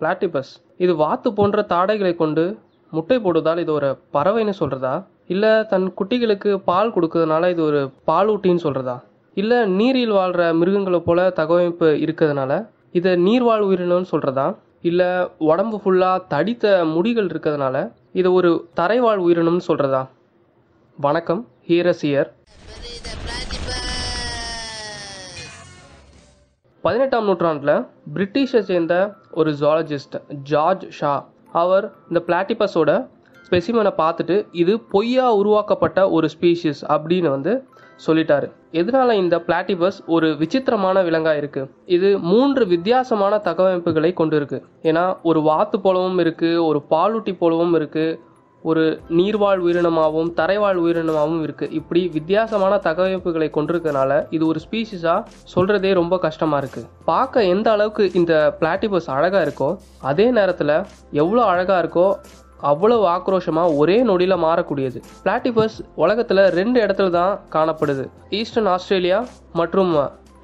Platypus இது வாத்து போன்ற தாடைகளை கொண்டு முட்டை போடுவதால் இது ஒரு பறவைன்னு சொல்றதா? இல்ல தன் குட்டிகளுக்கு பால் கொடுக்கறதுனால இது ஒரு பாலூட்டின்னு சொல்றதா? இல்ல நீரில் வாழ்ற மிருகங்களை போல தகவமைப்பு இருக்கிறதுனால இதை நீர்வாழ் உயிரினம்னு சொல்றதா? இல்ல உடம்பு ஃபுல்லா தடித்த முடிகள் இருக்கிறதுனால இதை ஒரு தரைவாழ் உயிரினம்னு சொல்றதா? வணக்கம் ஹீரஸ் இயர் பதினெட்டாம் நூற்றாண்டில் பிரிட்டிஷை சேர்ந்த ஒரு ஜுவாலஜிஸ்ட் ஜார்ஜ் ஷா. அவர் இந்த பிளாட்டிபஸோட ஸ்பெசிமனை பார்த்துட்டு இது பொய்யா உருவாக்கப்பட்ட ஒரு ஸ்பீஷிஸ் அப்படின்னு வந்து சொல்லிட்டாரு. எதனால இந்த பிளாட்டிபஸ் ஒரு விசித்திரமான விலங்கா இருக்கு? இது மூன்று வித்தியாசமான தகவமைப்புகளை கொண்டு இருக்கு ஏன்னா ஒரு வாத்து போலவும் இருக்கு ஒரு பாலூட்டி போலவும் இருக்கு ஒரு நீர்வாழ் உயிரினமாகவும் தரைவாழ் உயிரினமாகவும் இருக்குது இப்படி வித்தியாசமான தகவமைப்புகளை கொண்டிருக்கனால இது ஒரு ஸ்பீஷிஸாக சொல்கிறதே ரொம்ப கஷ்டமாக இருக்குது பார்க்க எந்த அளவுக்கு இந்த பிளாட்டிபஸ் அழகாக இருக்கோ அதே நேரத்தில் எவ்வளோ அழகாக இருக்கோ அவ்வளோ ஆக்ரோஷமாக ஒரே நொடியில் மாறக்கூடியது. பிளாட்டிபஸ் உலகத்தில் ரெண்டு இடத்துல தான் காணப்படுது. ஈஸ்டர்ன் ஆஸ்திரேலியா மற்றும்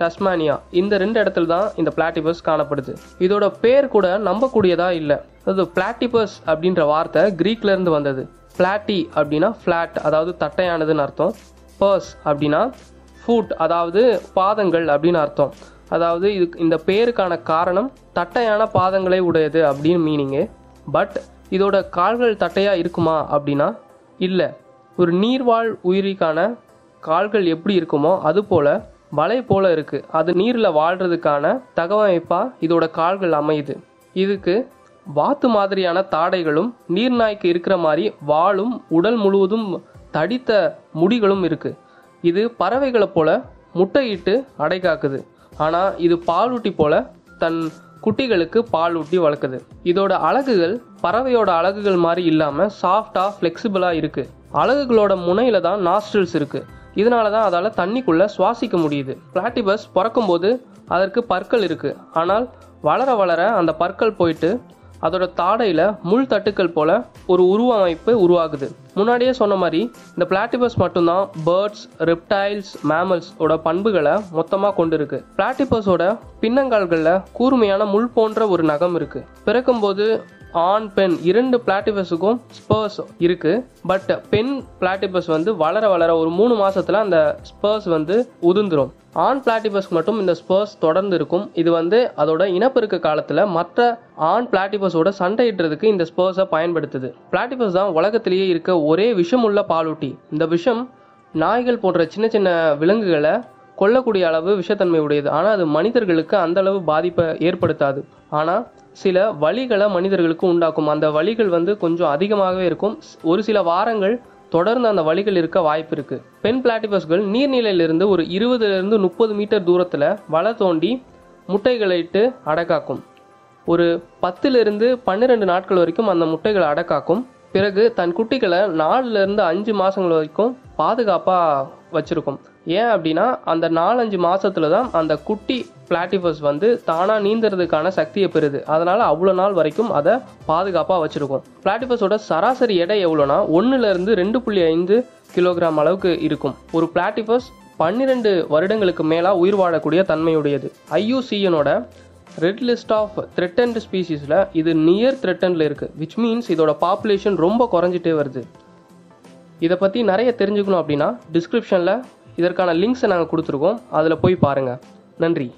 டஸ்மானியா. இந்த ரெண்டு இடத்துல தான் இந்த பிளாட்டிபஸ் காணப்படுது. இதோட பேர் கூட நம்பக்கூடியதா இல்லை. அது பிளாட்டிபஸ் அப்படின்ற வார்த்தை கிரீக்ல இருந்து வந்தது. பிளாட்டி அப்படின்னா ஃபிளாட் அதாவது தட்டையானதுன்னு அர்த்தம். பர்ஸ் அப்படின்னா ஃபுட் அதாவது பாதங்கள் அப்படின்னு அர்த்தம். அதாவது இது இந்த பேருக்கான காரணம் தட்டையான பாதங்களை உடையது அப்படின்னு மீனிங்கு பட் இதோட கால்கள் தட்டையாக இருக்குமா அப்படின்னா இல்லை. ஒரு நீர்வாழ் உயிரிக்கான கால்கள் எப்படி இருக்குமோ அது போல வலை போல இருக்குது அது நீரில் வாழ்கிறதுக்கான தகவமைப்பாக இதோட கால்கள் அமையுது. இதுக்கு வாத்து மாதிரியான தாடைகளும் நீர்நாய்க்கு இருக்கிற மாதிரி வாளும் உடல் முழுவதும் தடித்த முடிகளும் இருக்கு. இது பறவைகளை போல முட்டையிட்டு அடை காக்குது. ஆனால் இது பாலூட்டி போல தன் குட்டிகளுக்கு பாலூட்டி வளர்க்குது. இதோட அலகுகள் பறவையோட அலகுகள் மாதிரி இல்லாம சாஃப்டா ஃப்ளெக்சிபிளா இருக்கு. அலகுகளோட முனையில தான் நாஸ்ட்ரில்ஸ் இருக்கு. இதனால தான் அதால் தண்ணிக்குள்ள சுவாசிக்க முடியுது. பிளாட்டிபஸ் பிறக்கும்போது அதற்கு பற்கள் இருக்கு. ஆனால் வளர வளர அந்த பற்கள் போயிட்டு அதோட தாடையில முள் தட்டுக்கள் போல ஒரு உருவமைப்பு உருவாகுது. முன்னாடியே சொன்ன மாதிரி இந்த பிளாட்டிபஸ் மட்டும்தான் பேர்ட்ஸ் ரெப்டைல்ஸ் மேமல்ஸோட பண்புகளை மொத்தமாக கொண்டு இருக்கு பிளாட்டிபஸோட பின்னங்கால்களில் கூர்மையான முள் போன்ற ஒரு நகம் இருக்கு. பிறக்கும்போது ஆண் பெண் இரண்டு பிளாட்டிபஸுக்கும் ஸ்பர்ஸ் இருக்கு. பட் பெண் பிளாட்டிபஸ் வந்து வளர வளர ஒரு மூணு மாசத்துல அந்த ஸ்பர்ஸ் வந்து உதிர்ந்துரும். ஆண் பிளாட்டிபஸ் மட்டும் இந்த ஸ்பர்ஸ் தொடர்ந்து இருக்கும் இது வந்து அதோட இனப்பெருக்க காலத்துல மற்ற ஆண் பிளாட்டிபஸோட சண்டையிடுறதுக்கு இந்த ஸ்பர்ஸை பயன்படுத்துது. பிளாட்டிபஸ் தான் உலகத்திலேயே இருக்க ஒரே விஷம் உள்ள பாலூட்டி. இந்த விஷம் நாய்கள் போன்ற சின்ன சின்ன விலங்குகளை கொல்லக்கூடிய அளவு விஷத்தன்மை உடையது. ஆனால் அது மனிதர்களுக்கு அந்த அளவு பாதிப்பை ஏற்படுத்தாது. ஆனால் சில வழிகளை மனிதர்களுக்கு உண்டாக்கும். அந்த வழிகள் வந்து கொஞ்சம் அதிகமாகவே இருக்கும். ஒரு சில வாரங்கள் தொடர்ந்து அந்த வழிகள் இருக்க வாய்ப்பு இருக்கு. பெண் பிளாட்டிபஸ்கள் நீர்நிலையிலிருந்து ஒரு இருபதுலேருந்து முப்பது மீட்டர் தூரத்தில் வலை தோண்டி முட்டைகளை இட்டு அடக்காக்கும். ஒரு பத்துலேருந்து பன்னிரெண்டு நாட்கள் வரைக்கும் அந்த முட்டைகளை அடக்காக்கும். பிறகு தன் குட்டிகளை நாலுல இருந்து அஞ்சு மாசங்கள் வரைக்கும் பாதுகாப்பா வச்சிருக்கும். ஏன் அப்படின்னா அந்த நாலஞ்சு மாசத்துல தான் அந்த குட்டி பிளாட்டிபஸ் வந்து தானா நீந்துறதுக்கான சக்தியை பெறுது. அதனால அவ்வளோ நாள் வரைக்கும் அதை பாதுகாப்பா வச்சிருக்கும். பிளாட்டிபஸோட சராசரி எடை எவ்வளோனா ஒன்னுல இருந்து ரெண்டு புள்ளி ஐந்து கிலோகிராம் அளவுக்கு இருக்கும். ஒரு பிளாட்டிபஸ் பன்னிரெண்டு வருடங்களுக்கு மேலா உயிர் வாழக்கூடிய தன்மையுடையது. ஐயூசிஎனோட ரெட் லிஸ்ட் ஆஃப் த்ரெட்டன்ட் ஸ்பீசிஸில் இது நியர் த்ரெட்டனில் இருக்குது விச் மீன்ஸ் இதோட பாப்புலேஷன் ரொம்ப குறைஞ்சிட்டே வருது. இதை பற்றி நிறைய தெரிஞ்சுக்கணும் அப்படின்னா டிஸ்கிரிப்ஷனில் இதற்கான லிங்க்ஸை நாங்கள் கொடுத்துருக்கோம். அதில் போய் பாருங்கள் நன்றி.